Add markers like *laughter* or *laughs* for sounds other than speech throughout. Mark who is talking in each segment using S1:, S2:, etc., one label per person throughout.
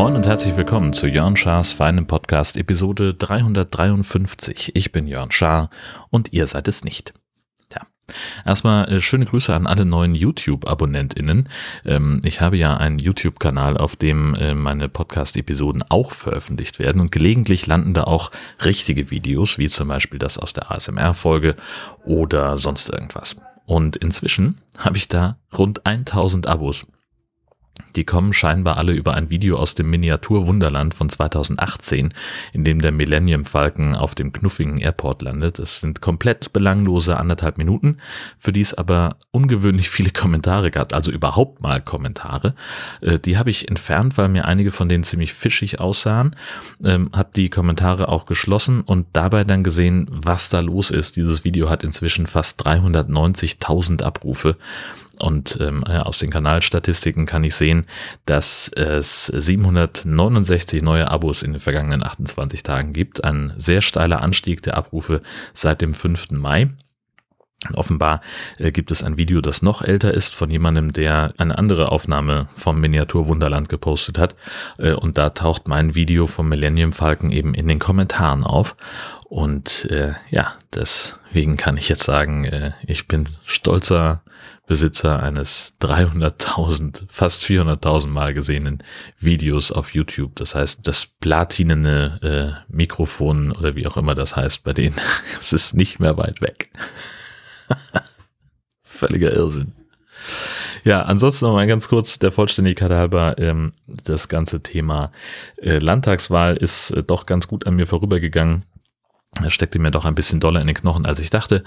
S1: Moin und herzlich willkommen zu Jörn Schars feinem Podcast Episode 353. Ich bin Jörn Schaar und ihr seid es nicht. Erstmal äh, schöne Grüße an alle neuen YouTube-AbonnentInnen. Ähm, ich habe ja einen YouTube-Kanal, auf dem äh, meine Podcast-Episoden auch veröffentlicht werden und gelegentlich landen da auch richtige Videos, wie zum Beispiel das aus der ASMR-Folge oder sonst irgendwas. Und inzwischen habe ich da rund 1000 Abos. Die kommen scheinbar alle über ein Video aus dem Miniatur-Wunderland von 2018, in dem der Millennium Falcon auf dem knuffigen Airport landet. Es sind komplett belanglose anderthalb Minuten, für die es aber ungewöhnlich viele Kommentare gab, also überhaupt mal Kommentare. Äh, die habe ich entfernt, weil mir einige von denen ziemlich fischig aussahen, ähm, habe die Kommentare auch geschlossen und dabei dann gesehen, was da los ist. Dieses Video hat inzwischen fast 390.000 Abrufe und ähm, aus den Kanalstatistiken kann ich sehen, dass es 769 neue Abos in den vergangenen 28 Tagen gibt. Ein sehr steiler Anstieg der Abrufe seit dem 5. Mai. Offenbar äh, gibt es ein Video, das noch älter ist, von jemandem, der eine andere Aufnahme vom Miniatur Wunderland gepostet hat. Äh, und da taucht mein Video vom Millennium Falken eben in den Kommentaren auf. Und äh, ja, deswegen kann ich jetzt sagen, äh, ich bin stolzer Besitzer eines 300.000, fast 400.000 Mal gesehenen Videos auf YouTube. Das heißt, das platinene äh, Mikrofon oder wie auch immer das heißt bei denen, *laughs* es ist nicht mehr weit weg. *laughs* Völliger Irrsinn. Ja, ansonsten noch mal ganz kurz der Vollständigkeit halber, ähm, das ganze Thema äh, Landtagswahl ist äh, doch ganz gut an mir vorübergegangen. Er steckte mir doch ein bisschen doller in den Knochen, als ich dachte.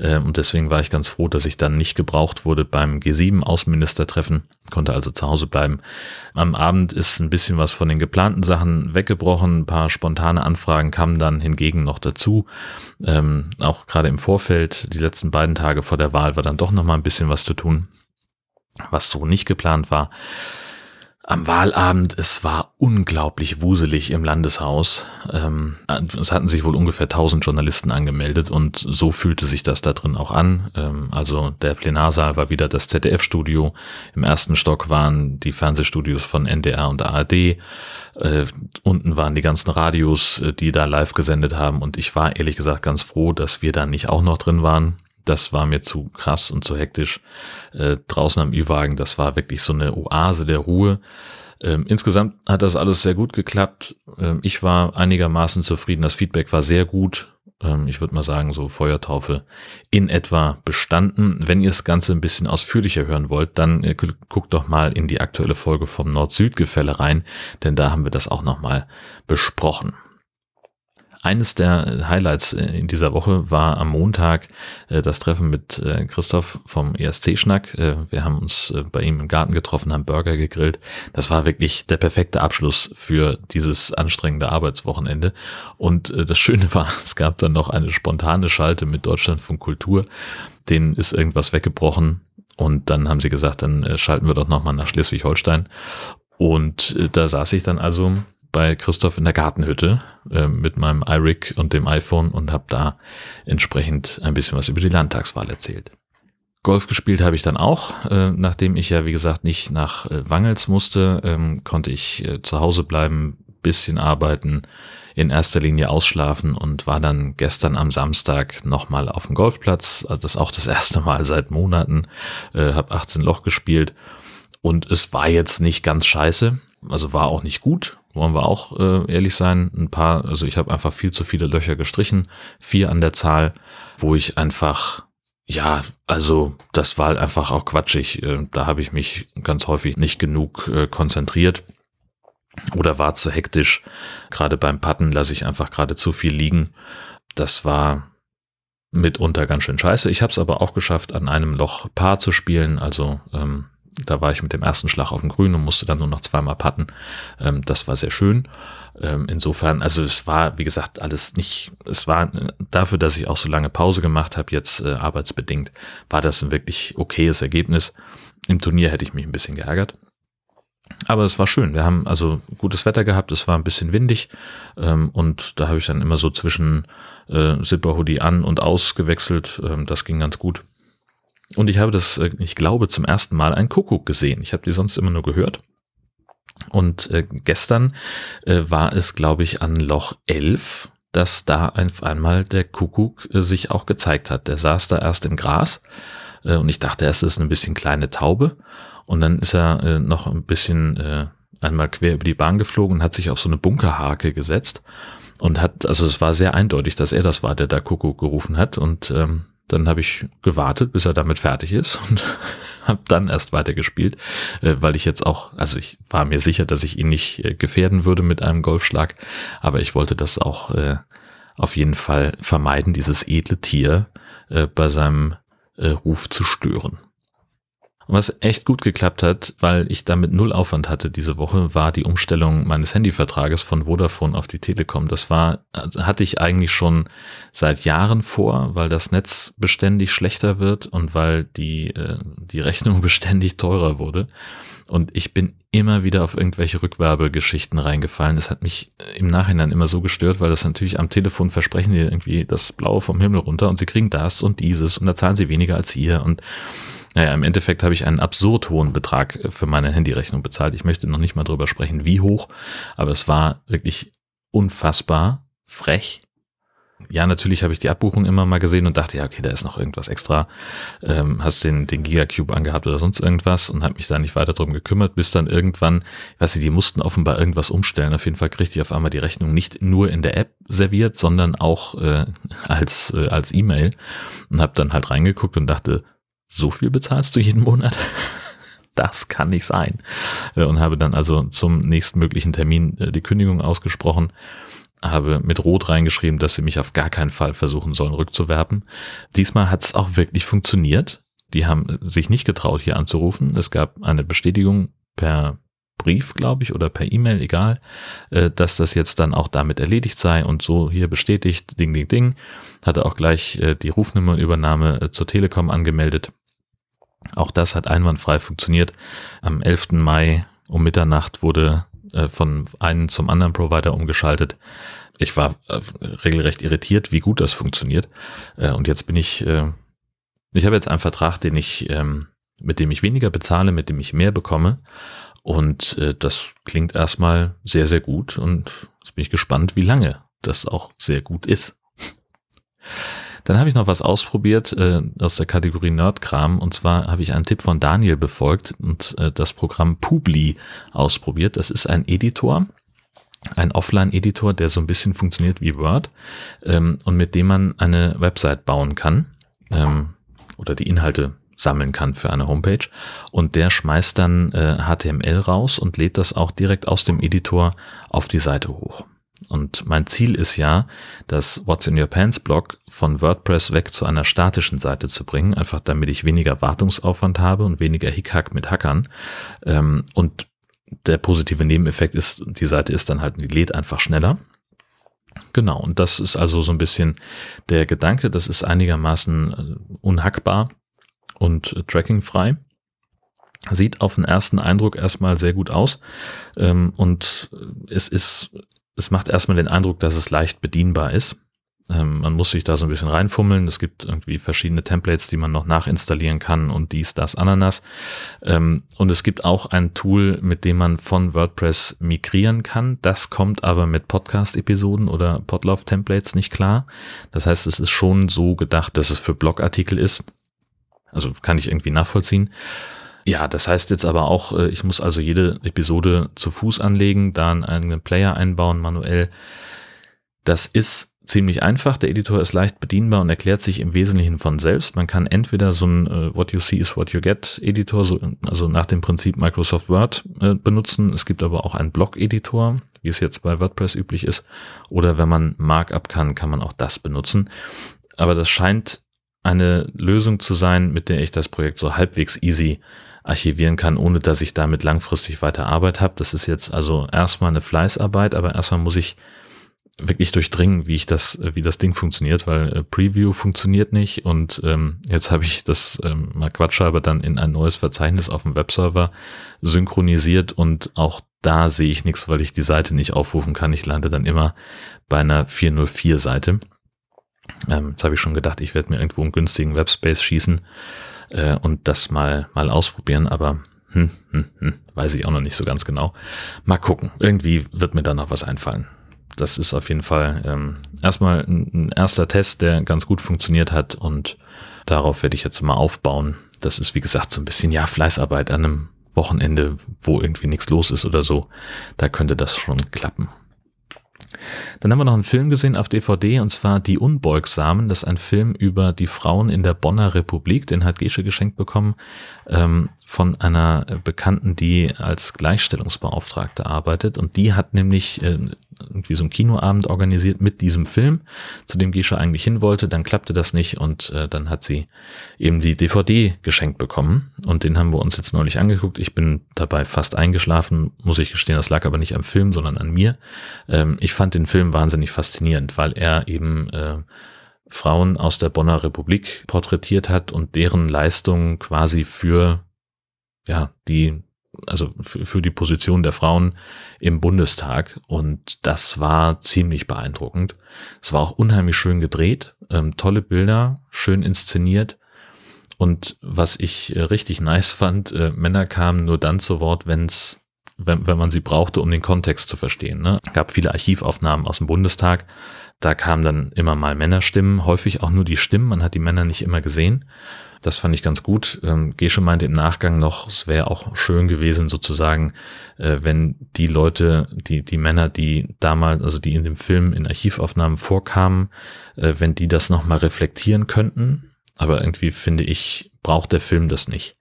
S1: Ähm, und deswegen war ich ganz froh, dass ich dann nicht gebraucht wurde beim G7-Außenministertreffen, konnte also zu Hause bleiben. Am Abend ist ein bisschen was von den geplanten Sachen weggebrochen. Ein paar spontane Anfragen kamen dann hingegen noch dazu. Ähm, auch gerade im Vorfeld, die letzten beiden Tage vor der Wahl, war dann doch noch mal ein bisschen was zu tun, was so nicht geplant war am Wahlabend, es war unglaublich wuselig im Landeshaus. Ähm, es hatten sich wohl ungefähr 1000 Journalisten angemeldet und so fühlte sich das da drin auch an. Ähm, also der Plenarsaal war wieder das ZDF-Studio. Im ersten Stock waren die Fernsehstudios von NDR und ARD. Äh, unten waren die ganzen Radios, äh, die da live gesendet haben und ich war ehrlich gesagt ganz froh, dass wir da nicht auch noch drin waren das war mir zu krass und zu hektisch. Äh, draußen am Ü-Wagen, das war wirklich so eine Oase der Ruhe. Ähm, insgesamt hat das alles sehr gut geklappt. Ähm, ich war einigermaßen zufrieden. Das Feedback war sehr gut. Ähm, ich würde mal sagen, so Feuertaufe in etwa bestanden. Wenn ihr das Ganze ein bisschen ausführlicher hören wollt, dann äh, guckt doch mal in die aktuelle Folge vom Nord-Süd-Gefälle rein, denn da haben wir das auch nochmal besprochen. Eines der Highlights äh, in dieser Woche war am Montag äh, das Treffen mit äh, Christoph vom ESC-Schnack. wir haben uns bei ihm im Garten getroffen, haben Burger gegrillt. Das war wirklich der perfekte Abschluss für dieses anstrengende Arbeitswochenende. Und das Schöne *laughs* war, es gab dann noch eine spontane Schalte mit Deutschlandfunk Kultur. Denen ist irgendwas weggebrochen. Und dann haben sie gesagt, dann schalten wir doch nochmal nach Schleswig-Holstein. Und da saß ich dann also bei Christoph in der Gartenhütte äh, mit meinem iRig und dem iPhone und habe da entsprechend ein bisschen was über die Landtagswahl erzählt. Golf gespielt habe ich dann auch, äh, nachdem ich ja wie gesagt nicht nach äh, Wangels musste, ähm, konnte ich äh, zu Hause bleiben, bisschen arbeiten, in erster Linie ausschlafen und war dann gestern am Samstag nochmal auf dem Golfplatz. Also das auch das erste Mal seit Monaten, äh, habe 18 Loch gespielt und es war jetzt nicht ganz scheiße, also war auch nicht gut, wollen wir auch äh, ehrlich sein. Ein paar, also ich habe einfach viel zu viele Löcher gestrichen, vier an der Zahl, wo ich einfach, ja, also das war halt einfach auch quatschig. Äh, da habe ich mich ganz häufig nicht genug äh, konzentriert oder war zu hektisch. Gerade beim Patten lasse ich einfach gerade zu viel liegen. Das war mitunter ganz schön scheiße. Ich habe es aber auch geschafft, an einem Loch Paar zu spielen, also ähm, da war ich mit dem ersten Schlag auf dem Grün und musste dann nur noch zweimal putten. Ähm, das war sehr schön. Ähm, insofern, also es war, wie gesagt, alles nicht, es war dafür, dass ich auch so lange Pause gemacht habe, jetzt äh, arbeitsbedingt, war das ein wirklich okayes Ergebnis. Im Turnier hätte ich mich ein bisschen geärgert. Aber es war schön. Wir haben also gutes Wetter gehabt, es war ein bisschen windig ähm, und da habe ich dann immer so zwischen äh, Zipper-Hoodie an und aus gewechselt. Ähm, das ging ganz gut. Und ich habe das, äh, ich glaube, zum ersten Mal einen Kuckuck gesehen. Ich habe die sonst immer nur gehört. Und äh, gestern äh, war es, glaube ich, an Loch 11, dass da auf einmal der Kuckuck äh, sich auch gezeigt hat. Der saß da erst im Gras äh, und ich dachte erst, es ist ein bisschen kleine Taube. Und dann ist er äh, noch ein bisschen äh, einmal quer über die Bahn geflogen und hat sich auf so eine Bunkerhake gesetzt und hat, also es war sehr eindeutig, dass er das war, der da Kuckuck gerufen hat. Und ähm, dann habe ich gewartet, bis er damit fertig ist *laughs* und habe dann erst weitergespielt, äh, weil ich jetzt auch, also ich war mir sicher, dass ich ihn nicht äh, gefährden würde mit einem Golfschlag, aber ich wollte das auch äh, auf jeden Fall vermeiden, dieses edle Tier bei seinem Ruf zu stören. Was echt gut geklappt hat, weil ich damit null Aufwand hatte diese Woche, war die Umstellung meines Handyvertrages von Vodafone auf die Telekom. Das war, also hatte ich eigentlich schon seit Jahren vor, weil das Netz beständig schlechter wird und weil die, äh, die Rechnung *laughs* beständig teurer wurde. Und ich bin immer wieder auf irgendwelche Rückwerbegeschichten reingefallen. Das hat mich im Nachhinein immer so gestört, weil das natürlich am Telefon versprechen die irgendwie das Blaue vom Himmel runter und sie kriegen das und dieses und da zahlen sie weniger als ihr und naja, im Endeffekt habe ich einen absurd hohen Betrag für meine Handyrechnung bezahlt. Ich möchte noch nicht mal drüber sprechen, wie hoch, aber es war wirklich unfassbar frech. Ja, natürlich habe ich die Abbuchung immer mal gesehen und dachte, ja, okay, da ist noch irgendwas extra. Ähm, hast den, den Gigacube angehabt oder sonst irgendwas und habe mich da nicht weiter drum gekümmert, bis dann irgendwann, ich weiß nicht, die mussten offenbar irgendwas umstellen. Auf jeden Fall kriegte ich auf einmal die Rechnung nicht nur in der App serviert, sondern auch äh, *laughs* als, äh, als E-Mail und habe dann halt reingeguckt und dachte, so viel bezahlst du jeden Monat? *laughs* Das kann nicht sein. Äh, und habe dann also zum nächstmöglichen Termin äh, die Kündigung ausgesprochen, habe mit Rot reingeschrieben, dass sie mich auf gar keinen Fall versuchen sollen rückzuwerben. Diesmal hat es auch wirklich funktioniert. Die haben sich nicht getraut, hier anzurufen. Es gab eine Bestätigung per Brief, glaube ich, oder per E-Mail, egal, äh, dass das jetzt dann auch damit erledigt sei und so hier bestätigt, ding, ding, ding. Hatte auch gleich die Rufnummernübernahme zur Telekom angemeldet. Auch das hat einwandfrei funktioniert. Am 11. Mai um Mitternacht wurde äh, von einem zum anderen Provider umgeschaltet. Ich war äh, regelrecht irritiert, wie gut das funktioniert. Äh, und jetzt bin ich, äh, ich habe jetzt einen Vertrag, den ich, ähm, mit dem ich weniger bezahle, mit dem ich mehr bekomme. Und äh, das klingt erstmal sehr, sehr gut. Und jetzt bin ich gespannt, wie lange das auch sehr gut ist. *laughs* Dann habe ich noch was ausprobiert äh, aus der Kategorie Nerdkram und zwar habe ich einen Tipp von Daniel befolgt und äh, das Programm Publi ausprobiert. Das ist ein Editor, ein Offline-Editor, der so ein bisschen funktioniert wie Word ähm, und mit dem man eine Website bauen kann ähm, oder die Inhalte sammeln kann für eine Homepage und der schmeißt dann äh, HTML raus und lädt das auch direkt aus dem Editor auf die Seite hoch. Und mein Ziel ist ja, das What's in Your Pants Blog von WordPress weg zu einer statischen Seite zu bringen, einfach damit ich weniger Wartungsaufwand habe und weniger Hickhack mit Hackern. Ähm, und der positive Nebeneffekt ist, die Seite ist dann halt, die lädt einfach schneller. Genau, und das ist also so ein bisschen der Gedanke, das ist einigermaßen äh, unhackbar und äh, trackingfrei. Sieht auf den ersten Eindruck erstmal sehr gut aus ähm, und es ist es macht erstmal den Eindruck, dass es leicht bedienbar ist. Ähm, man muss sich da so ein bisschen reinfummeln. Es gibt irgendwie verschiedene Templates, die man noch nachinstallieren kann und dies, das, Ananas. Ähm, und es gibt auch ein Tool, mit dem man von WordPress migrieren kann. Das kommt aber mit Podcast-Episoden oder Podlove-Templates nicht klar. Das heißt, es ist schon so gedacht, dass es für Blogartikel ist. Also kann ich irgendwie nachvollziehen. Ja, das heißt jetzt aber auch, äh, ich muss also jede Episode zu Fuß anlegen, dann einen Player einbauen manuell. Das ist ziemlich einfach. Der Editor ist leicht bedienbar und erklärt sich im Wesentlichen von selbst. Man kann entweder so ein uh, What You See is What You Get Editor, so, also nach dem Prinzip Microsoft Word äh, benutzen. Es gibt aber auch einen Blog-Editor, wie es jetzt bei WordPress üblich ist. Oder wenn man Markup kann, kann man auch das benutzen. Aber das scheint eine Lösung zu sein, mit der ich das Projekt so halbwegs easy archivieren kann, ohne dass ich damit langfristig weiter Arbeit habe. Das ist jetzt also erstmal eine Fleißarbeit, aber erstmal muss ich wirklich durchdringen, wie ich das, wie das Ding funktioniert, weil äh, Preview funktioniert nicht und ähm, jetzt habe ich das ähm, mal quatschhalber dann in ein neues Verzeichnis auf dem Webserver synchronisiert und auch da sehe ich nichts, weil ich die Seite nicht aufrufen kann. Ich lande dann immer bei einer 404 Seite. Ähm, jetzt habe ich schon gedacht, ich werde mir irgendwo einen günstigen Webspace schießen äh, und das mal, mal ausprobieren, aber hm, hm, hm, weiß ich auch noch nicht so ganz genau. Mal gucken. Irgendwie wird mir da noch was einfallen das ist auf jeden Fall ähm, erstmal ein, ein erster Test, der ganz gut funktioniert hat und darauf werde ich jetzt mal aufbauen. Das ist wie gesagt so ein bisschen ja Fleißarbeit an einem Wochenende, wo irgendwie nichts los ist oder so. Da könnte das schon klappen. Dann haben wir noch einen Film gesehen auf DVD und zwar Die Unbeugsamen. Das ist ein Film über die Frauen in der Bonner Republik. Den hat Gesche geschenkt bekommen ähm, von einer Bekannten, die als Gleichstellungsbeauftragte arbeitet. Und die hat nämlich äh, irgendwie so einen Kinoabend organisiert mit diesem Film, zu dem Gesche eigentlich hin wollte. Dann klappte das nicht und äh, dann hat sie eben die DVD geschenkt bekommen. Und den haben wir uns jetzt neulich angeguckt. Ich bin dabei fast eingeschlafen, muss ich gestehen. Das lag aber nicht am Film, sondern an mir. Ähm, ich fand den Film wahnsinnig faszinierend, weil er eben äh, Frauen aus der Bonner Republik porträtiert hat und deren Leistungen quasi für ja, die also für, die Position der Frauen im Bundestag. Und das war ziemlich beeindruckend. Es war auch unheimlich schön gedreht, ähm, tolle Bilder, schön inszeniert. Und was ich äh, richtig nice fand, äh, Männer kamen nur dann zu Wort, wenn's, wenn, wenn man sie brauchte, um den Kontext zu verstehen. Ne? gab viele Archivaufnahmen aus dem Bundestag. Da kamen dann immer mal Männerstimmen, häufig auch nur die Stimmen. Man hat die Männer nicht immer gesehen. Das fand ich ganz gut. Ähm, Gesche meinte im Nachgang noch, es wäre auch schön gewesen, sozusagen, äh, wenn die Leute, die, die Männer, die damals, also die in dem Film in Archivaufnahmen vorkamen, äh, wenn die das nochmal reflektieren könnten. Aber irgendwie finde ich, braucht der Film das nicht.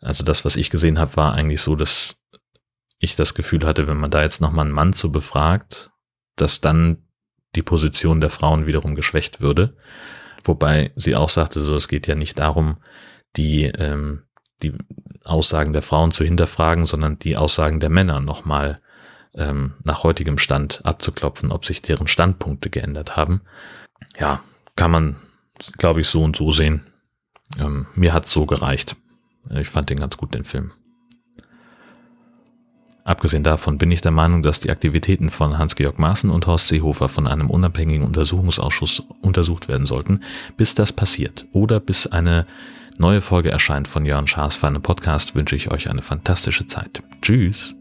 S1: Also das, was ich gesehen habe, war eigentlich so, dass ich das Gefühl hatte, wenn man da jetzt nochmal einen Mann zu befragt, dass dann die Position der Frauen wiederum geschwächt würde. Wobei sie auch sagte, so es geht ja nicht darum, die, ähm, die Aussagen der Frauen zu hinterfragen, sondern die Aussagen der Männer nochmal ähm, nach heutigem Stand abzuklopfen, ob sich deren Standpunkte geändert haben. Ja, kann man, glaube ich, so und so sehen. Ähm, mir hat so gereicht. Ich fand den ganz gut, den Film. Abgesehen davon bin ich der Meinung, dass die Aktivitäten von Hans-Georg Maaßen und Horst Seehofer von einem unabhängigen Untersuchungsausschuss untersucht werden sollten, bis das passiert oder bis eine neue Folge erscheint von Jörn Schaas für einen Podcast, wünsche ich euch eine fantastische Zeit. Tschüss!